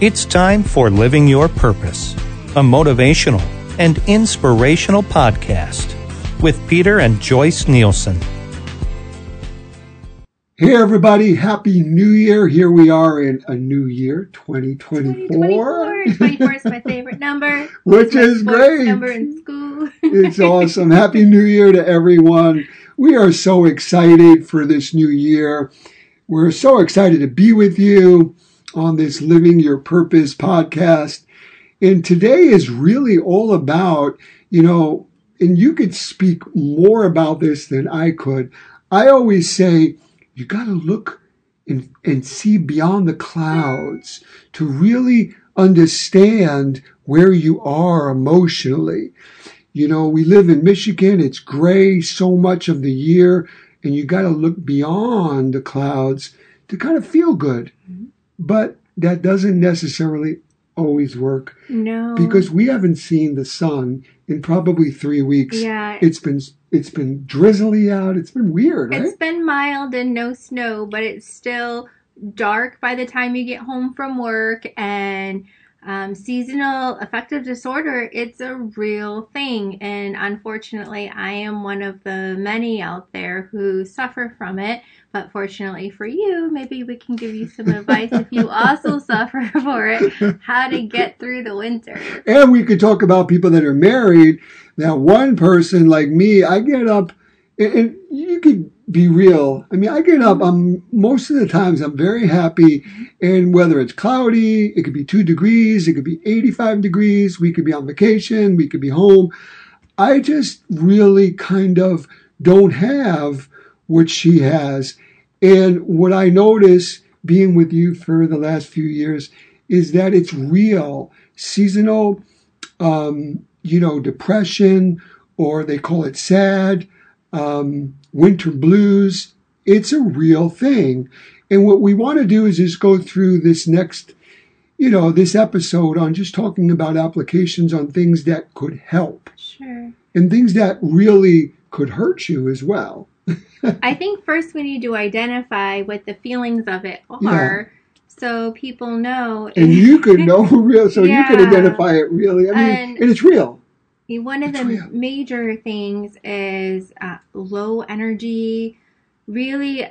It's time for Living Your Purpose, a motivational and inspirational podcast with Peter and Joyce Nielsen. Hey everybody, happy new year. Here we are in a new year, 2024. 2024. 24 is my favorite number. Which is sports great. Number in school. It's awesome. Happy New Year to everyone. We are so excited for this new year. We're so excited to be with you on this Living Your Purpose podcast. And today is really all about, you know, and you could speak more about this than I could. I always say, you got to look and, and see beyond the clouds to really understand where you are emotionally. You know, we live in Michigan. It's gray so much of the year, and you got to look beyond the clouds to kind of feel good. But that doesn't necessarily always work no. because we haven't seen the sun in probably three weeks. Yeah. It's been it's been drizzly out. It's been weird, right? It's been mild and no snow, but it's still dark by the time you get home from work. And um, seasonal affective disorder, it's a real thing. And unfortunately, I am one of the many out there who suffer from it. But fortunately for you, maybe we can give you some advice if you also suffer for it, how to get through the winter. And we could talk about people that are married. That one person like me, I get up, and you could be real. I mean, I get up. I'm most of the times I'm very happy, and whether it's cloudy, it could be two degrees, it could be 85 degrees. We could be on vacation, we could be home. I just really kind of don't have what she has. And what I notice being with you for the last few years is that it's real. Seasonal, um, you know, depression, or they call it sad, um, winter blues. It's a real thing. And what we want to do is just go through this next, you know, this episode on just talking about applications on things that could help Sure. and things that really could hurt you as well. I think first we need to identify what the feelings of it Yeah. are so people know. And you could know real, so you could identify it really. I mean, And- and it's real. One of the major things is uh, low energy. Really,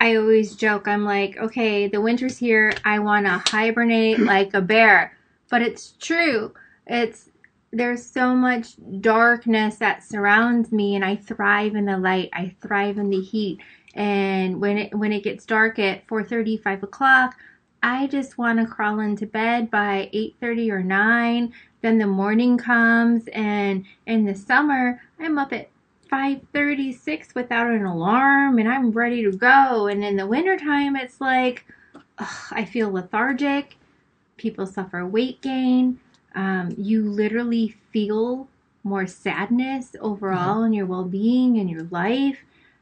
I always joke, I'm like, okay, the winter's here. I want to hibernate like a bear. But it's true. It's there's so much darkness that surrounds me and I thrive in the light. I thrive in the heat. And when it when it gets dark at 4:30, 5 o'clock, I just want to crawl into bed by 8:30 or 9 then the morning comes and in the summer i'm up at 5.36 without an alarm and i'm ready to go. And in the wintertime it's like ugh, i feel lethargic. People suffer weight gain. Um, you literally feel more sadness overall in your well-being and your life.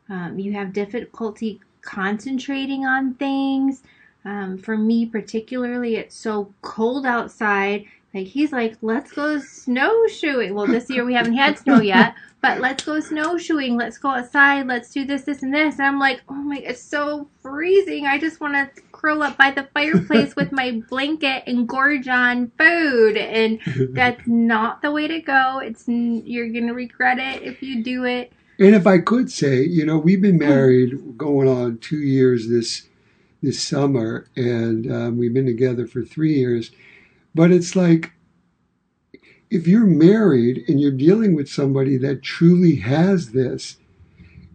Um, you have difficulty concentrating on things. Um, for me particularly it's so cold outside like he's like, let's go snowshoeing. Well, this year we haven't had snow yet, but let's go snowshoeing. Let's go outside. Let's do this, this, and this. And I'm like, oh my, it's so freezing. I just want to curl up by the fireplace with my blanket and gorge on food. And that's not the way to go. It's you're gonna regret it if you do it. And if I could say, you know, we've been married going on two years this this summer, and um, we've been together for three years. But it's like if you're married and you're dealing with somebody that truly has this,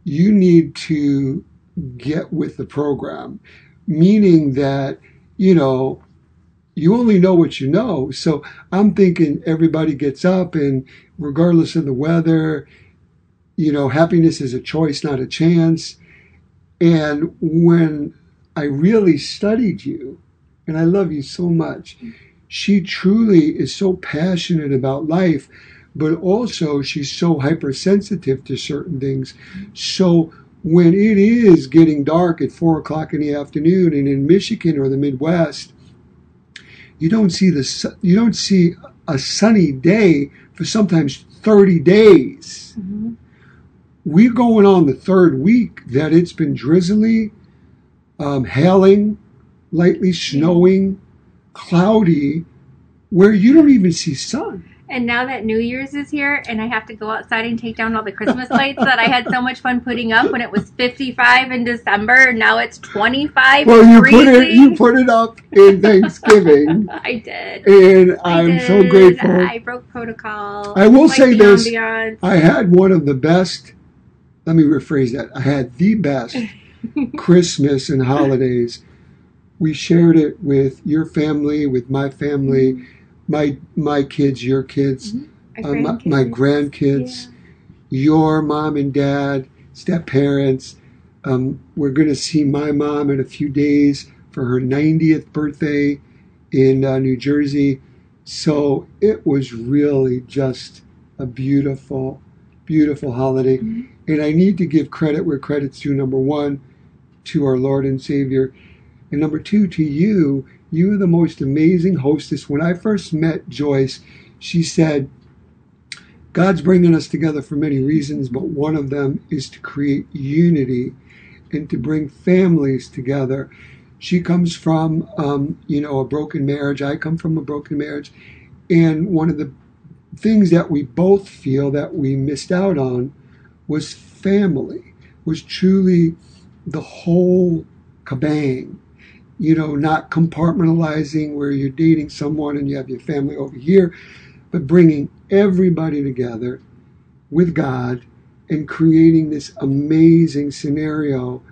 you need to get with the program, meaning that, you know, you only know what you know. So I'm thinking everybody gets up and regardless of the weather, you know, happiness is a choice, not a chance. And when I really studied you, and I love you so much, she truly is so passionate about life, but also she's so hypersensitive to certain things. So when it is getting dark at four o'clock in the afternoon, and in Michigan or the Midwest, you don't see the you don't see a sunny day for sometimes thirty days. Mm-hmm. We're going on the third week that it's been drizzly, um, hailing, lightly snowing cloudy where you don't even see sun. And now that New Year's is here and I have to go outside and take down all the Christmas lights that I had so much fun putting up when it was 55 in December, now it's 25. Well, you freezing. put it you put it up in Thanksgiving, I did. and I I'm so grateful. I broke protocol. I will Like say this. ambiance. I had one of the best. Let me rephrase that. I had the best Christmas and holidays. We shared it with your family, with my family, my my kids, your kids, Our uh, my, my grandkids, your mom and dad, step parents. Um, we're going to see my mom in a few days for her 90th birthday in uh, New Jersey. So it was really just a beautiful, beautiful holiday. Mhm. And I need to give credit where credit's due. Number one, to our Lord and Savior. And number two, to you. You are the most amazing hostess. When I first met Joyce, she said, God's bringing us together for many reasons, but one of them is to create unity and to bring families together. She comes from, um, you know, a broken marriage. I come from a broken marriage. And one of the things that we both feel that we missed out on was family, was truly the whole kabang. You know, not compartmentalizing where you're dating someone and you have your family over here, but bringing everybody together with God and creating this amazing scenario.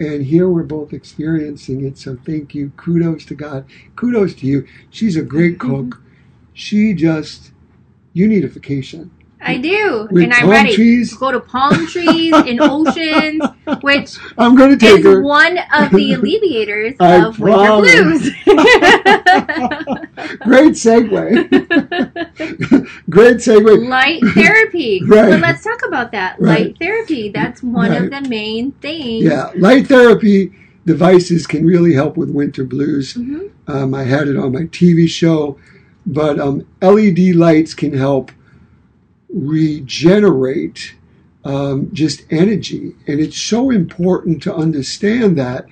And here we're both experiencing it. So thank you. Kudos to God. Kudos to you. She's a great cook. She just, you need a vacation. I do, With and I'm ready trees? to go to palm trees and oceans, which I'm going to take is her. one of the alleviators of winter blues. Great segue. Great segue. Light therapy. Right. So let's talk about that. Right. Light therapy. That's one Right. of the main things. Yeah, light therapy devices can really help with winter blues. Mhm. Um, I had it on my TV show, but um, LED lights can help regenerate um, just energy. And it's so important to understand that.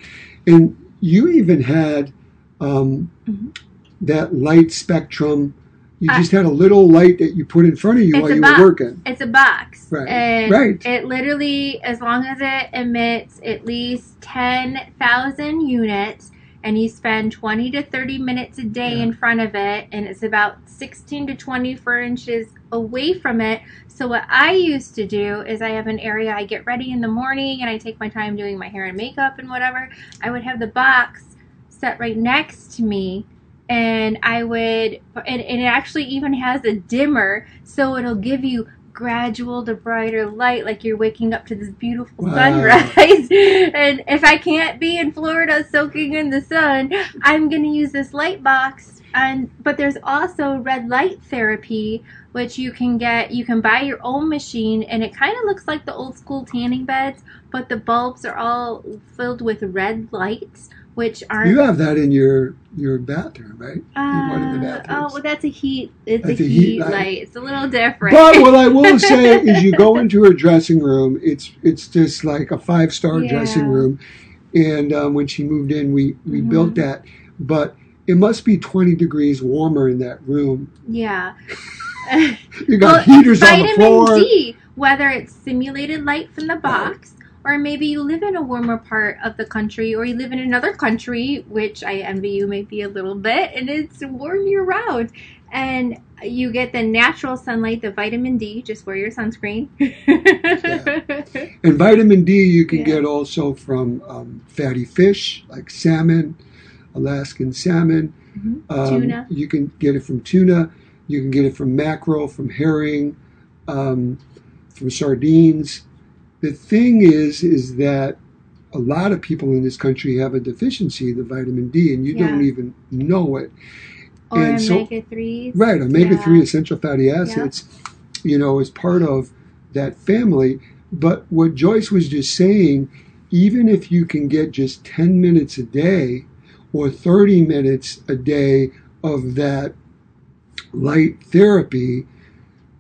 And you even had um, Mhm. that light spectrum. You I- just had a little light that you put in front of you while you box. were working. It's a box. Right. And Right. it literally, as long as it emits at least 10,000 units, and you spend 20 to 30 minutes a day Yeah. in front of it, and it's about 16 to 24 inches away from it. So, what I used to do is I have an area I get ready in the morning and I take my time doing my hair and makeup and whatever. I would have the box set right next to me and I would, and, and it actually even has a dimmer, so it'll give you gradual to brighter light, like you're waking up to this beautiful Wow. sunrise. and if I can't be in Florida soaking in the sun, I'm gonna use this light box. And but there's also red light therapy, which you can get. You can buy your own machine, and it kind of looks like the old school tanning beds, but the bulbs are all filled with red lights, which aren't You have that in your your bathroom, right? uh, one of the oh, well, that's a heat. It's That's a a heat, heat light. light. It's a little different. But what I will say is, you go into her dressing room. It's it's just like a five star Yeah. dressing room. And um, when she moved in, we we Mhm. built that. But it must be twenty degrees warmer in that room. yeah. You got Well, heaters on the vitamin floor. D, whether it's simulated light from the box, or maybe you live in a warmer part of the country, or you live in another country, which I envy you maybe a little bit, and it's warm year round. And you get the natural sunlight, the vitamin D, just wear your sunscreen. And vitamin D you can Yeah. get also from um, fatty fish like salmon, Alaskan salmon. Mhm. Um, Tuna. You can get it from tuna. You can get it from mackerel, from herring, um, from sardines. The thing is, is that a lot of people in this country have a deficiency of the vitamin D, and you Yeah. don't even know it. or And so- omega 3s. Right, omega Yeah. three essential fatty acids, you know, is part of that family. But what Joyce was just saying, even if you can get just ten minutes a day or thirty minutes a day of that light therapy,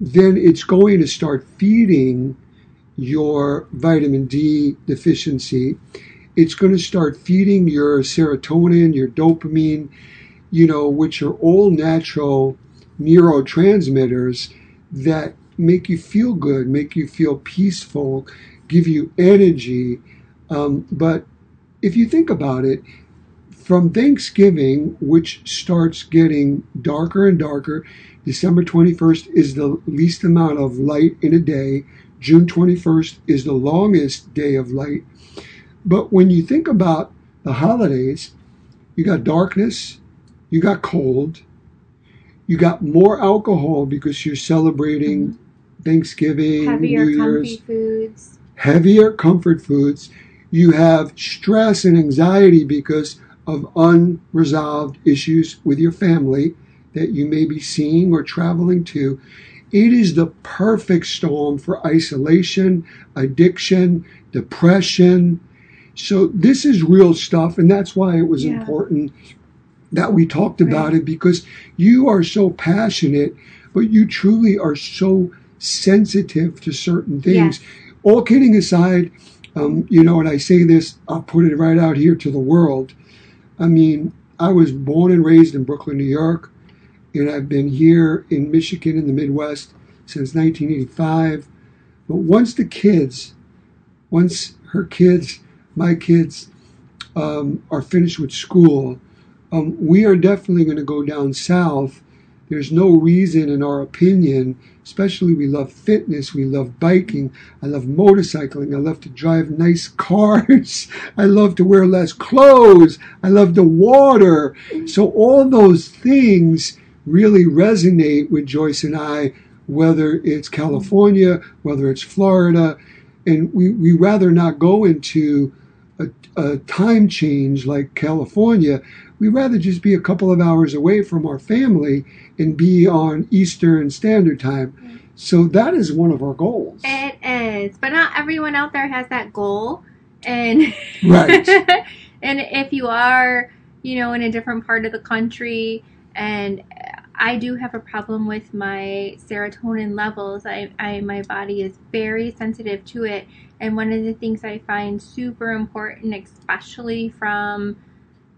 then it's going to start feeding your vitamin D deficiency. It's going to start feeding your serotonin, your dopamine. you know, which are all natural neurotransmitters that make you feel good, make you feel peaceful, give you energy. Um, but if you think about it, from Thanksgiving, which starts getting darker and darker, December 21st is the least amount of light in a day. June 21st is the longest day of light. But when you think about the holidays, you got darkness, you got cold, you got more alcohol because you're celebrating mm-hmm. Thanksgiving, heavier New Year's, foods, heavier comfort foods. You have stress and anxiety because of unresolved issues with your family that you may be seeing or traveling to. It is the perfect storm for isolation, addiction, depression. So this is real stuff, and that's why it was yeah. important that we talked about right. it because you are so passionate, but you truly are so sensitive to certain things. All kidding aside, um, you know, and I say this, I'll put it right out here to the world. I mean, I was born and raised in Brooklyn, New York, and I've been here in Michigan in the Midwest since 1985. But once the kids, once her kids, my kids, um, are finished with school, um, we are definitely going to go down south. There's no reason, in our opinion, especially we love fitness, we love biking, I love motorcycling, I love to drive nice cars, I love to wear less clothes, I love the water. So all those things really resonate with Joyce and I, whether it's California, whether it's Florida, and we, we rather not go into a, a time change like California We'd rather just be a couple of hours away from our family and be on Eastern Standard Time. So that is one of our goals. It is, but not everyone out there has that goal. And right. and if you are, you know, in a different part of the country, and I do have a problem with my serotonin levels. I, I my body is very sensitive to it, and one of the things I find super important, especially from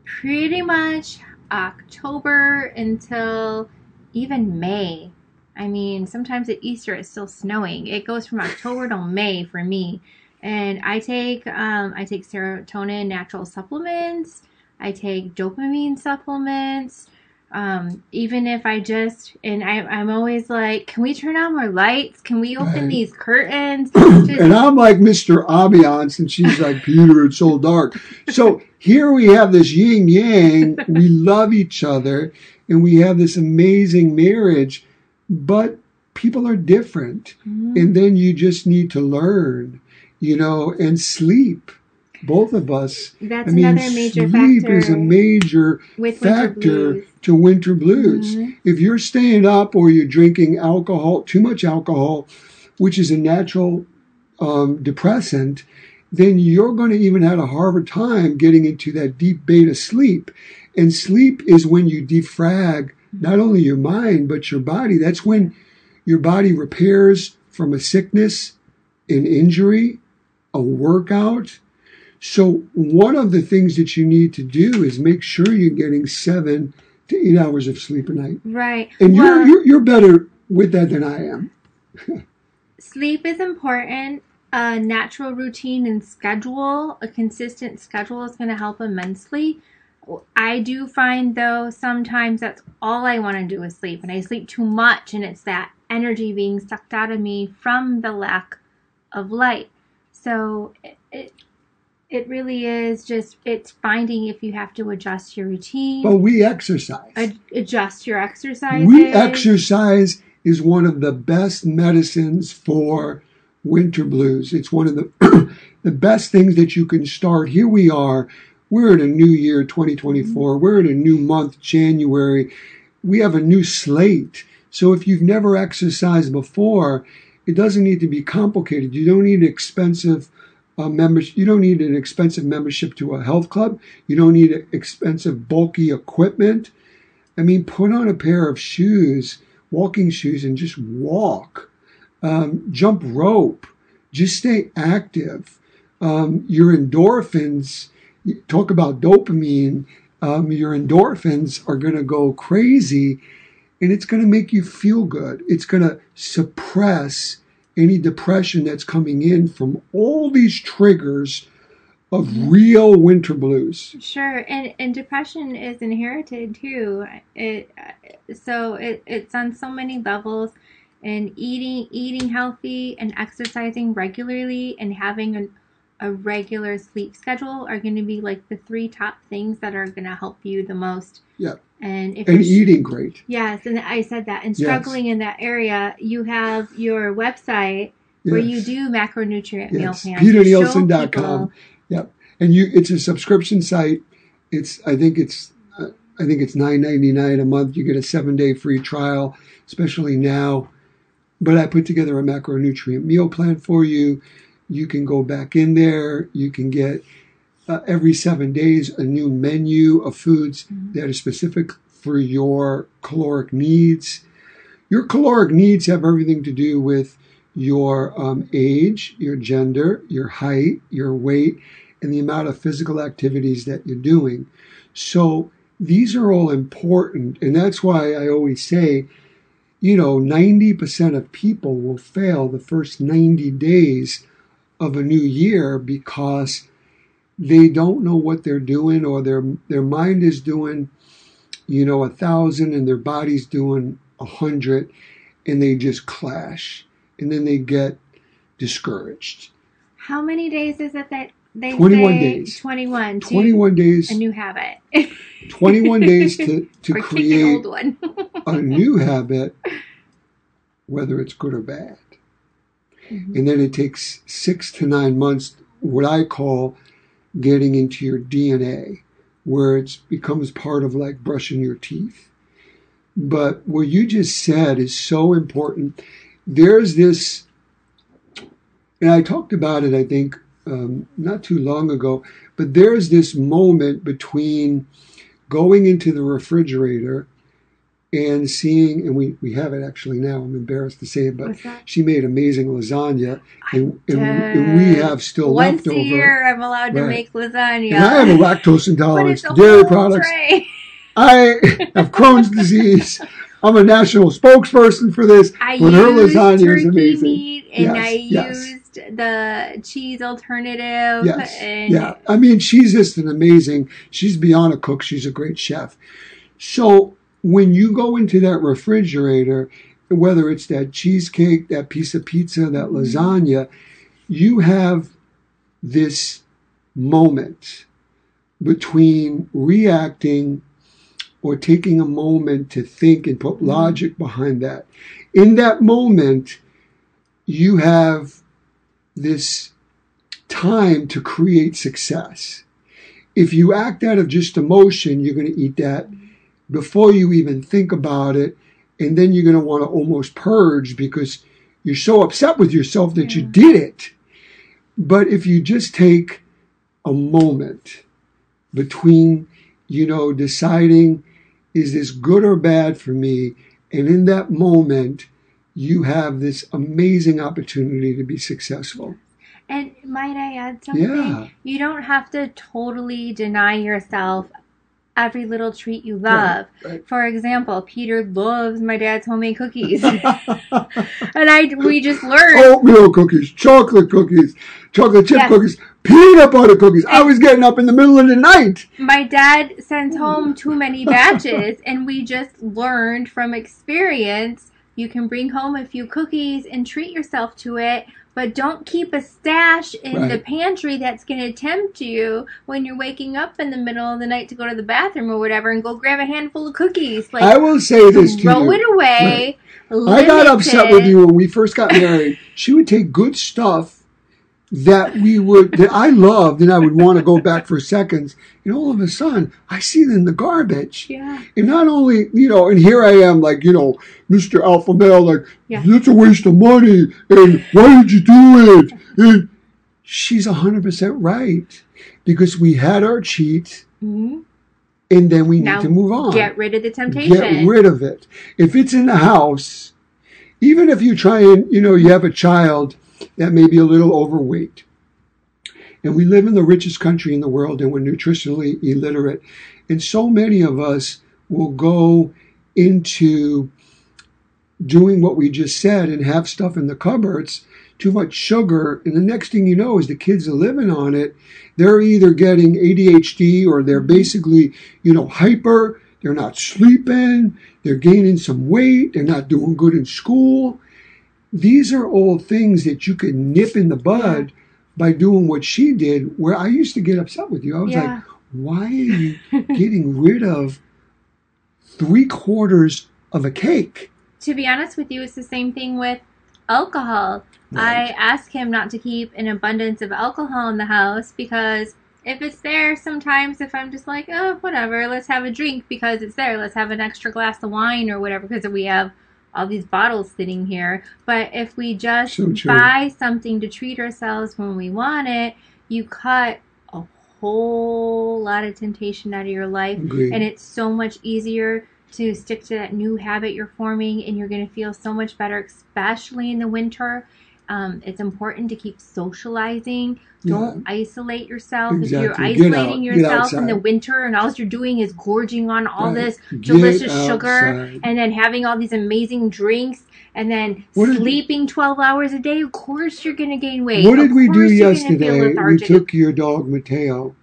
pretty much October until even May. I mean, sometimes at Easter it's still snowing. It goes from October to May for me. And I take um, I take serotonin natural supplements. I take dopamine supplements. Um, even if I just and I, I'm always like, can we turn on more lights? Can we open right. these curtains? and I'm like Mr. Ambiance, and she's like Peter. It's so dark. So here we have this yin yang. we love each other, and we have this amazing marriage, but people are different, mm-hmm. and then you just need to learn, you know, and sleep both of us. That's I mean, another major sleep factor. is a major factor winter to winter blues. Mm-hmm. If you're staying up or you're drinking alcohol, too much alcohol, which is a natural um, depressant, then you're going to even have a harder time getting into that deep beta sleep. And sleep is when you defrag not only your mind, but your body. That's when your body repairs from a sickness, an injury, a workout, so one of the things that you need to do is make sure you're getting seven to eight hours of sleep a night. Right. And well, you're, you're, you're better with that than I am. sleep is important. A natural routine and schedule, a consistent schedule is going to help immensely. I do find though sometimes that's all I want to do is sleep, and I sleep too much, and it's that energy being sucked out of me from the lack of light. So it, it, it really is just it's finding if you have to adjust your routine. But we exercise. Ad- adjust your exercise. We exercise is one of the best medicines for winter blues. It's one of the the best things that you can start. Here we are. We're in a new year, 2024. Mm-hmm. We're in a new month, January. We have a new slate. So if you've never exercised before, it doesn't need to be complicated. You don't need expensive uh, members. You don't need an expensive membership to a health club. You don't need expensive, bulky equipment. I mean, put on a pair of shoes, walking shoes, and just walk. Um, jump rope. Just stay active. Um, your endorphins, talk about dopamine um, your endorphins are going to go crazy and it's going to make you feel good. It's going to suppress any depression that's coming in from all these triggers of real winter blues. Sure, and and depression is inherited too. It so it, it's on so many levels, and eating eating healthy and exercising regularly and having a, a regular sleep schedule are going to be like the three top things that are going to help you the most. Yeah. And if And eating great. Yes, and I said that. And Yes. struggling in that area, you have your website where you do macronutrient meal Yes. plans. You PeterNielsen.com. Yep. And you, it's a subscription site. It's, I think it's, uh, I think it's nine ninety nine a month. You get a seven day free trial, especially now. But I put together a macronutrient meal plan for you. You can go back in there. You can get uh, every seven days a new menu of foods that are specific for your caloric needs. Your caloric needs have everything to do with your um, age, your gender, your height, your weight, and the amount of physical activities that you're doing. So these are all important. And that's why I always say, you know, 90% of people will fail the first 90 days of a new year because they don't know what they're doing or their their mind is doing you know a thousand and their body's doing a hundred and they just clash and then they get discouraged How many days is it that they 21 say days. 21 to 21 days a new habit 21 days to, to or kick an create old one. a new habit whether it's good or bad Mhm. and then it takes six to nine months what i call getting into your dna where it becomes part of like brushing your teeth. But what you just said is so important. There's this and i talked about it i think um, not too long ago but there's this moment between going into the refrigerator and seeing and we, we have it actually now i'm embarrassed to say it but she made amazing lasagna, and, and, we have still Once leftover. a year, I'm allowed to Right. make lasagna. And I have a lactose intolerance it's to a dairy products. tray. I have Crohn's disease. I'm a national spokesperson for this. I but her lasagna is amazing. meat, and Yes, I yes. used the cheese alternative. Yes, and yeah. I mean, she's just an amazing. She's beyond a cook. She's a great chef. So when you go into that refrigerator, whether it's that cheesecake, that piece of pizza, that Mm-hmm. lasagna, you have this moment between reacting or taking a moment to think and put logic behind that. In that moment, you have this time to create success. If you act out of just emotion, you're going to eat that before you even think about it. And then you're going to want to almost purge because you're so upset with yourself that you did it. But if you just take a moment between, you know, deciding, is this good or bad for me? And in that moment, you have this amazing opportunity to be successful. And might I add something? Yeah. You don't have to totally deny yourself every little treat you love. right. For example, Peter loves my dad's homemade cookies. and I we just learned Oatmeal cookies, chocolate cookies, chocolate chip Yes. cookies, peanut butter cookies. I was getting up in the middle of the night. my dad sends home too many batches and we just learned from experience you can bring home a few cookies and treat yourself to it but don't keep a stash in the pantry that's going to tempt you when you're waking up in the middle of the night to go to the bathroom or whatever and go grab a handful of cookies like I will say this to throw you. it away I got upset it. with you when we first got married. she would take good stuff that we would that I loved and I would want to go back for seconds. And all of a sudden I see it in the garbage. yeah And not only, you know, and here I am like, you know, Mr. Alpha Male, like, Yeah. it's a waste of money. And why did you do it? And she's 100% right. Because we had our cheat Mhm. and then we need to move on. get rid of the temptation Get rid of it. If it's in the house, even if you try and, you know, you have a child that may be a little overweight And we live in the richest country in the world and we're nutritionally illiterate. And so many of us will go into doing what we just said and have stuff in the cupboards, too much sugar, and the next thing you know is the kids are living on it. They're either getting ADHD or they're basically, you know, hyper, they're not sleeping, they're gaining some weight, they're not doing good in school. These are all things that you could nip in the bud by doing what she did, where I used to get upset with you. I was Yeah. like, why are you getting rid of three quarters of a cake? to be honest with you, it's the same thing with alcohol. I ask him not to keep an abundance of alcohol in the house because if it's there, sometimes if I'm just like, oh, whatever, let's have a drink because it's there, let's have an extra glass of wine or whatever because we have all these bottles sitting here. But if we just So buy something to treat ourselves when we want it, you cut a whole lot of temptation out of your life Agreed. and it's so much easier to stick to that new habit you're forming and you're going to feel so much better especially in the winter um, it's important to keep socializing. Don't isolate yourself. If you're isolating out. Yourself in the winter and all you're doing is gorging on all Right. this delicious sugar and then having all these amazing drinks and then What sleeping 12 hours a day of course you're going to gain weight. What did we do course you're gonna feel yesterday? We took your dog Mateo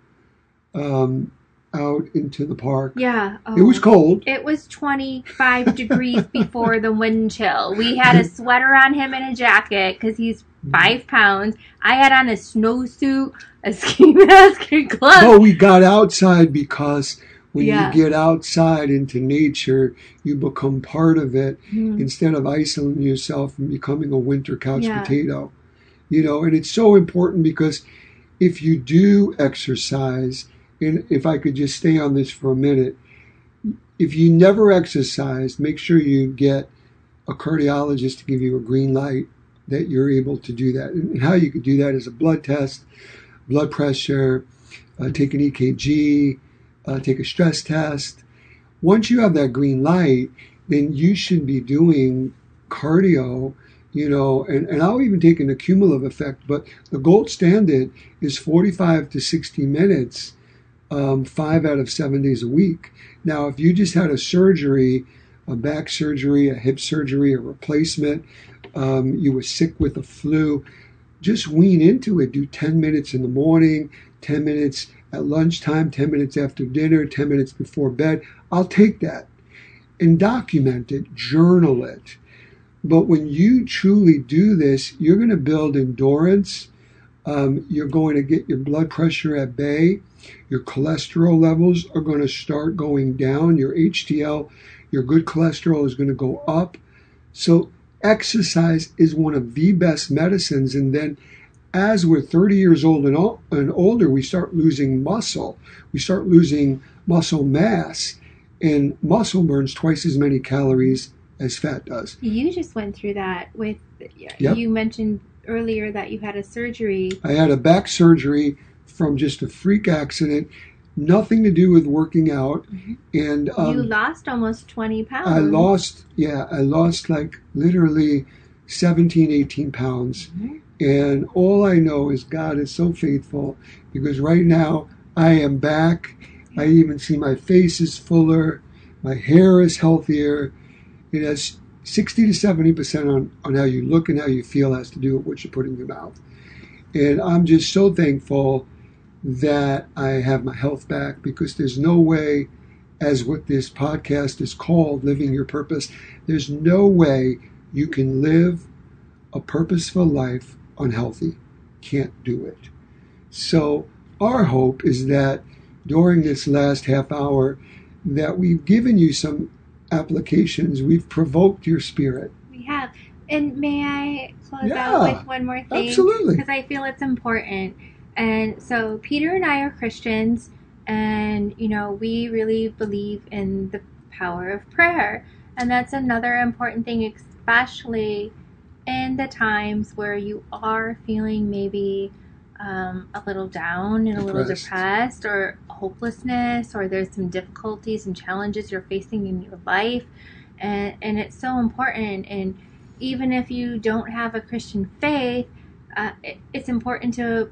um, out into the park. yeah It was oh. cold. It was 25 degrees before the wind chill. We had a sweater on him and a jacket because he's five pounds. I had on a snowsuit, a ski mask, and gloves. But we got outside because when Yeah. you get outside into nature, you become part of it Hmm. instead of isolating yourself and becoming a winter couch Yeah. potato. You know, and it's so important because if you do exercise, if I could just stay on this for a minute, if you never exercise, make sure you get a cardiologist to give you a green light that you're able to do that. And how you could do that is a blood test, blood pressure, uh, take an EKG, uh, take a stress test. Once you have that green light, then you should be doing cardio, you know, and, and I'll even take an accumulative effect, but the gold standard is 45 to 60 minutes, um, five out of seven days a week. Now, if you just had a surgery, a back surgery, a hip surgery, a replacement, um, you were sick with the flu, just wean into it. Do 10 minutes in the morning, 10 minutes at lunchtime, 10 minutes after dinner, 10 minutes before bed. I'll take that and document it, journal it. But when you truly do this, you're going to build endurance. Um, you're going to get your blood pressure at bay. Your cholesterol levels are going to start going down. Your HDL, your good cholesterol is going to go up. So, exercise is one of the best medicines. And then, as we're 30 years old and, o- and older, we start losing muscle. We start losing muscle mass. And muscle burns twice as many calories as fat does. You just went through that with, Yep. you mentioned earlier that you had a surgery. I had a back surgery from just a freak accident, nothing to do with working out. Mhm. And you um, lost almost 20 pounds. I lost, yeah, I lost like literally 17, 18 pounds. Mhm. And all I know is God is so faithful because right now I am back. I even see my face is fuller, my hair is healthier. It has 60 to 70% on, on how you look and how you feel has to do with what you put in your mouth. And I'm just so thankful that I have my health back because there's no way, as what this podcast is called, Living Your Purpose, there's no way you can live a purposeful life unhealthy. Can't do it. So our hope is that during this last half hour that we've given you some applications, we've provoked your spirit. We have. And may I close Yeah, out with one more thing? Absolutely. because I feel it's important. And so Peter and I are Christians, and you know we really believe in the power of prayer, and that's another important thing, especially in the times where you are feeling maybe um, a little down and a little Depressed. depressed or hopelessness, or there's some difficulties and challenges you're facing in your life, and and it's so important. And even if you don't have a Christian faith, uh, it, it's important to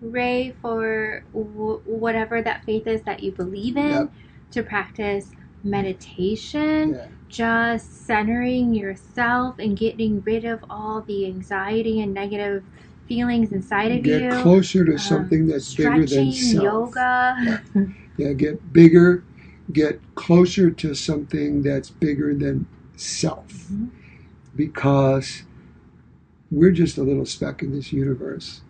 pray for w- whatever that faith is that you believe in, Yep. to practice meditation, Yeah. just centering yourself and getting rid of all the anxiety and negative feelings inside of Get you. Get closer to um, something that's bigger than self. yoga. Yeah, get bigger, get closer to something that's bigger than self. Mhm. Because we're just a little speck in this universe.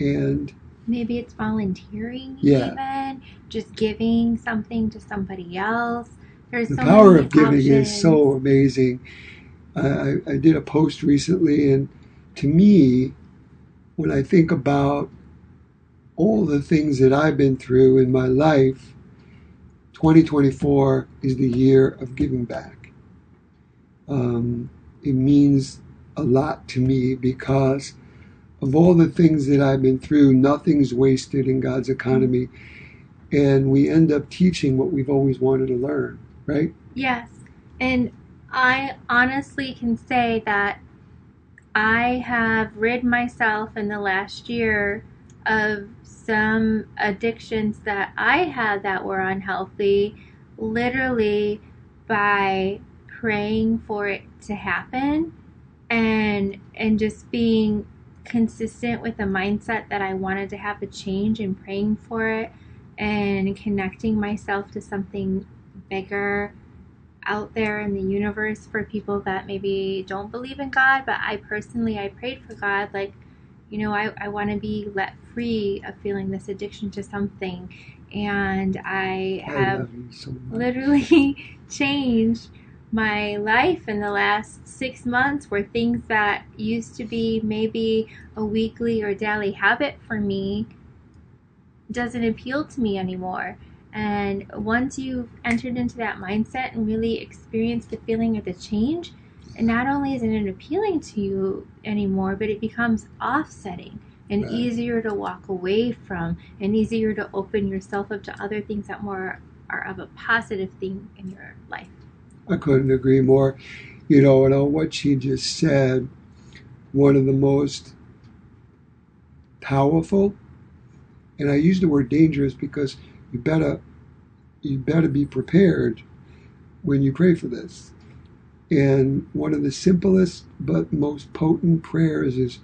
And Maybe it's volunteering, Yeah. even just giving something to somebody else. There's the so power of giving is so amazing. I, I, I did a post recently, and to me, when I think about all the things that I've been through in my life, 2024 is the year of giving back. Um, it means a lot to me because of all the things that I've been through, nothing's wasted in God's economy. And we end up teaching what we've always wanted to learn, right? Yes. And I honestly can say that I have rid myself in the last year of some addictions that I had that were unhealthy, literally by praying for it to happen and and just being consistent with the mindset that I wanted to have a change and praying for it and connecting myself to something bigger out there in the universe for people that maybe don't believe in God, but I personally I prayed for God like you know I, I want to be let free of feeling this addiction to something. And I I have you so literally changed my life in the last six months where things that used to be maybe a weekly or daily habit for me doesn't appeal to me anymore. And once you've entered into that mindset and really experienced the feeling of the change, and not only isn't it appealing to you anymore, but it becomes offsetting and Right. easier to walk away from and easier to open yourself up to other things that more are of a positive thing in your life. I couldn't agree more. You know, and on what she just said, one of the most powerful, and I use the word dangerous because you better you better be prepared when you pray for this. And one of the simplest but most potent prayers is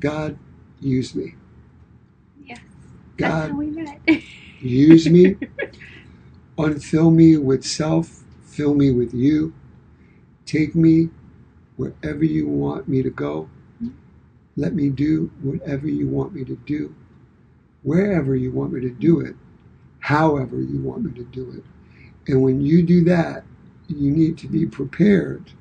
God use me. Yes. That's God how we use me, unfill me with self, fill me with you, take me wherever you want me to go. Let me do whatever you want me to do, wherever you want me to do it, however you want me to do it. And when you do that, you need to be prepared.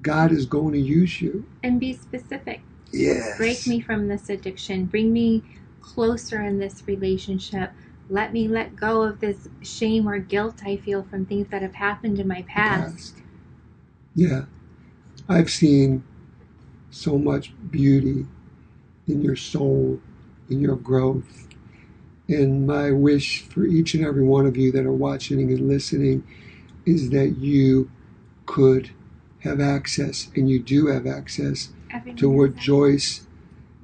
God is going to use you. and be specific. Yes. break me from this addiction bring me closer in this relationship let me let go of this shame or guilt i feel from things that have happened in my past Yeah. I've seen so much beauty in your soul, in your growth. And my wish for each and every one of you that are watching and listening is that you could have access, and you do have access Everything to what Joyce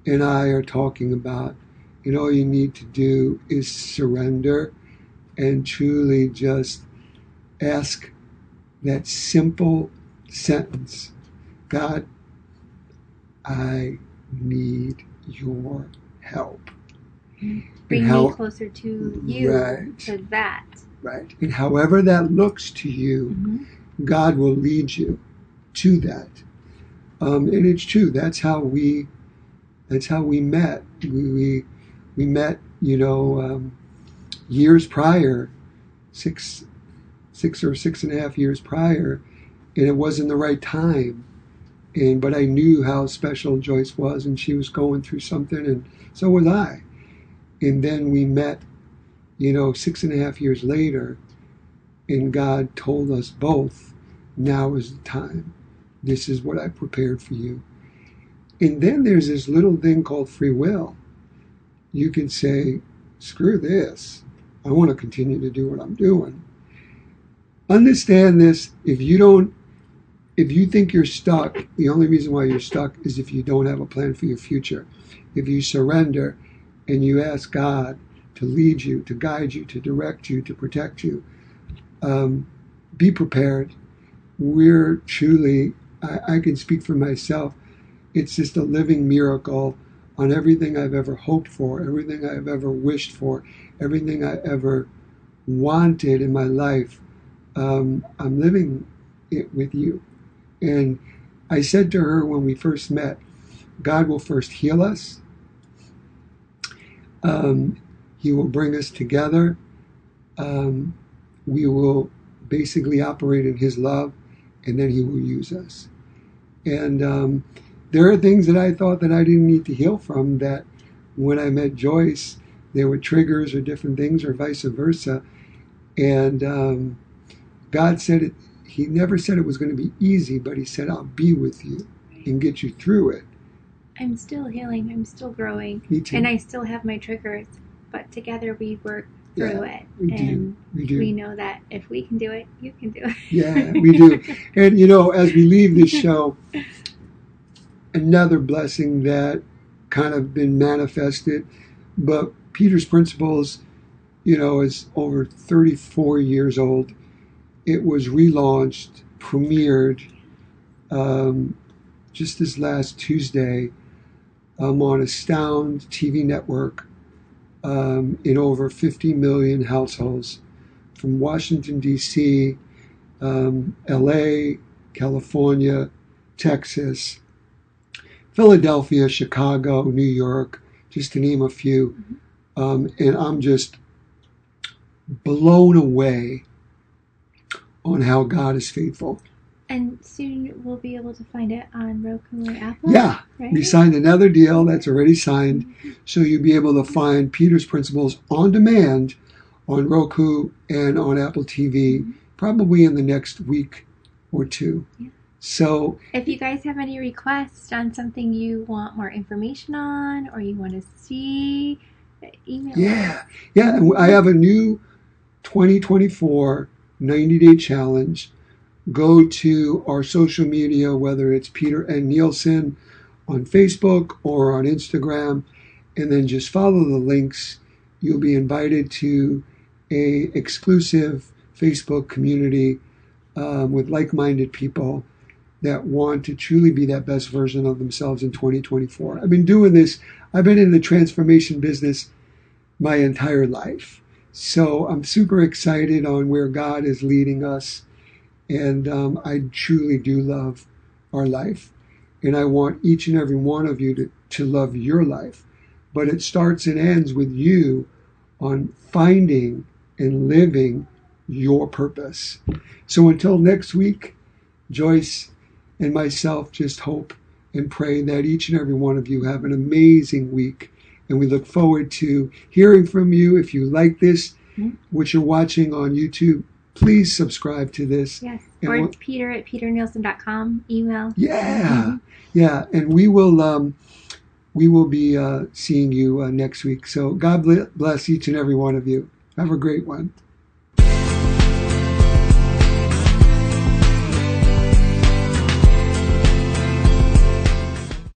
and I are talking about. And all you need to do is surrender and truly just ask that simple sentence God, I need your help. bring how- me closer to you Right. to that Right. And however that looks to you, Mhm. God will lead you to that. Um, and it's true. That's how we. That's how we met. We we, we met. You know, um, years prior, six, six or six and a half years prior, and it wasn't the right time. And but I knew how special Joyce was, and she was going through something, and so was I. And then we met. You know, six and a half years later, and God told us both, now is the time. This is what I prepared for you. And then there's this little thing called free will. You can say, screw this. I want to continue to do what I'm doing. Understand this if you don't if you think you're stuck, the only reason why you're stuck is if you don't have a plan for your future. If you surrender and you ask God to lead you, to guide you, to direct you, to protect you, um, be prepared. We're truly, I, I can speak for myself, it's just a living miracle on everything I've ever hoped for, everything I've ever wished for, everything I ever wanted in my life. Um, I'm living it with you. And I said to her when we first met, God will first heal us. Um, he will bring us together. Um, we will basically operate in His love, and then He will use us. And um, there are things that I thought that I didn't need to heal from that when I met Joyce, there were triggers or different things, or vice versa. And um, God said it, He never said it was going to be easy, but He said, I'll be with you and get you through it. I'm still healing. I'm still growing. Me too. And I still have my triggers, but together we work through Yeah, it. we do. and We do. we know that if we can do it, you can do it. Yeah, we do. And you know, as we leave this show, another blessing that kind of been manifested, but Peter's Principles, you know, is over 34 years old. It was relaunched, premiered um, just this last Tuesday um, on Astound TV network um, in over 50 million households from Washington, D.C., um, LA, California, Texas, Philadelphia, Chicago, New York, just to name a few. Um, and I'm just blown away on how God is faithful. And soon we'll be able to find it on Roku or Apple. Yeah, right? we signed another deal that's already signed, so you'll be able to find Peter's Principles on demand on Roku and on Apple TV, probably in the next week or two. Yeah. So If you guys have any requests on something you want more information on or you want to see, email us. Yeah, yeah. I have a new 2024 90 day challenge. Go to our social media, whether it's Peter N. Nielsen on Facebook or on Instagram, and then just follow the links. You'll be invited to a exclusive Facebook community um, with like-minded people that want to truly be that best version of themselves in 2024. I've been doing this. I've been in the transformation business my entire life. So I'm super excited on where God is leading us. And um, I truly do love our life. And I want each and every one of you to, to love your life. But it starts and ends with you on finding and living your purpose. So until next week, Joyce and myself just hope and pray that each and every one of you have an amazing week. And we look forward to hearing from you. If you like this, Mhm. what you're watching on YouTube, please subscribe to this. Yes. And or what- Peter at peternielsen.com. Email. Yeah, yeah, and we will um, we will be uh, seeing you uh, next week. So God bless each and every one of you. Have a great one.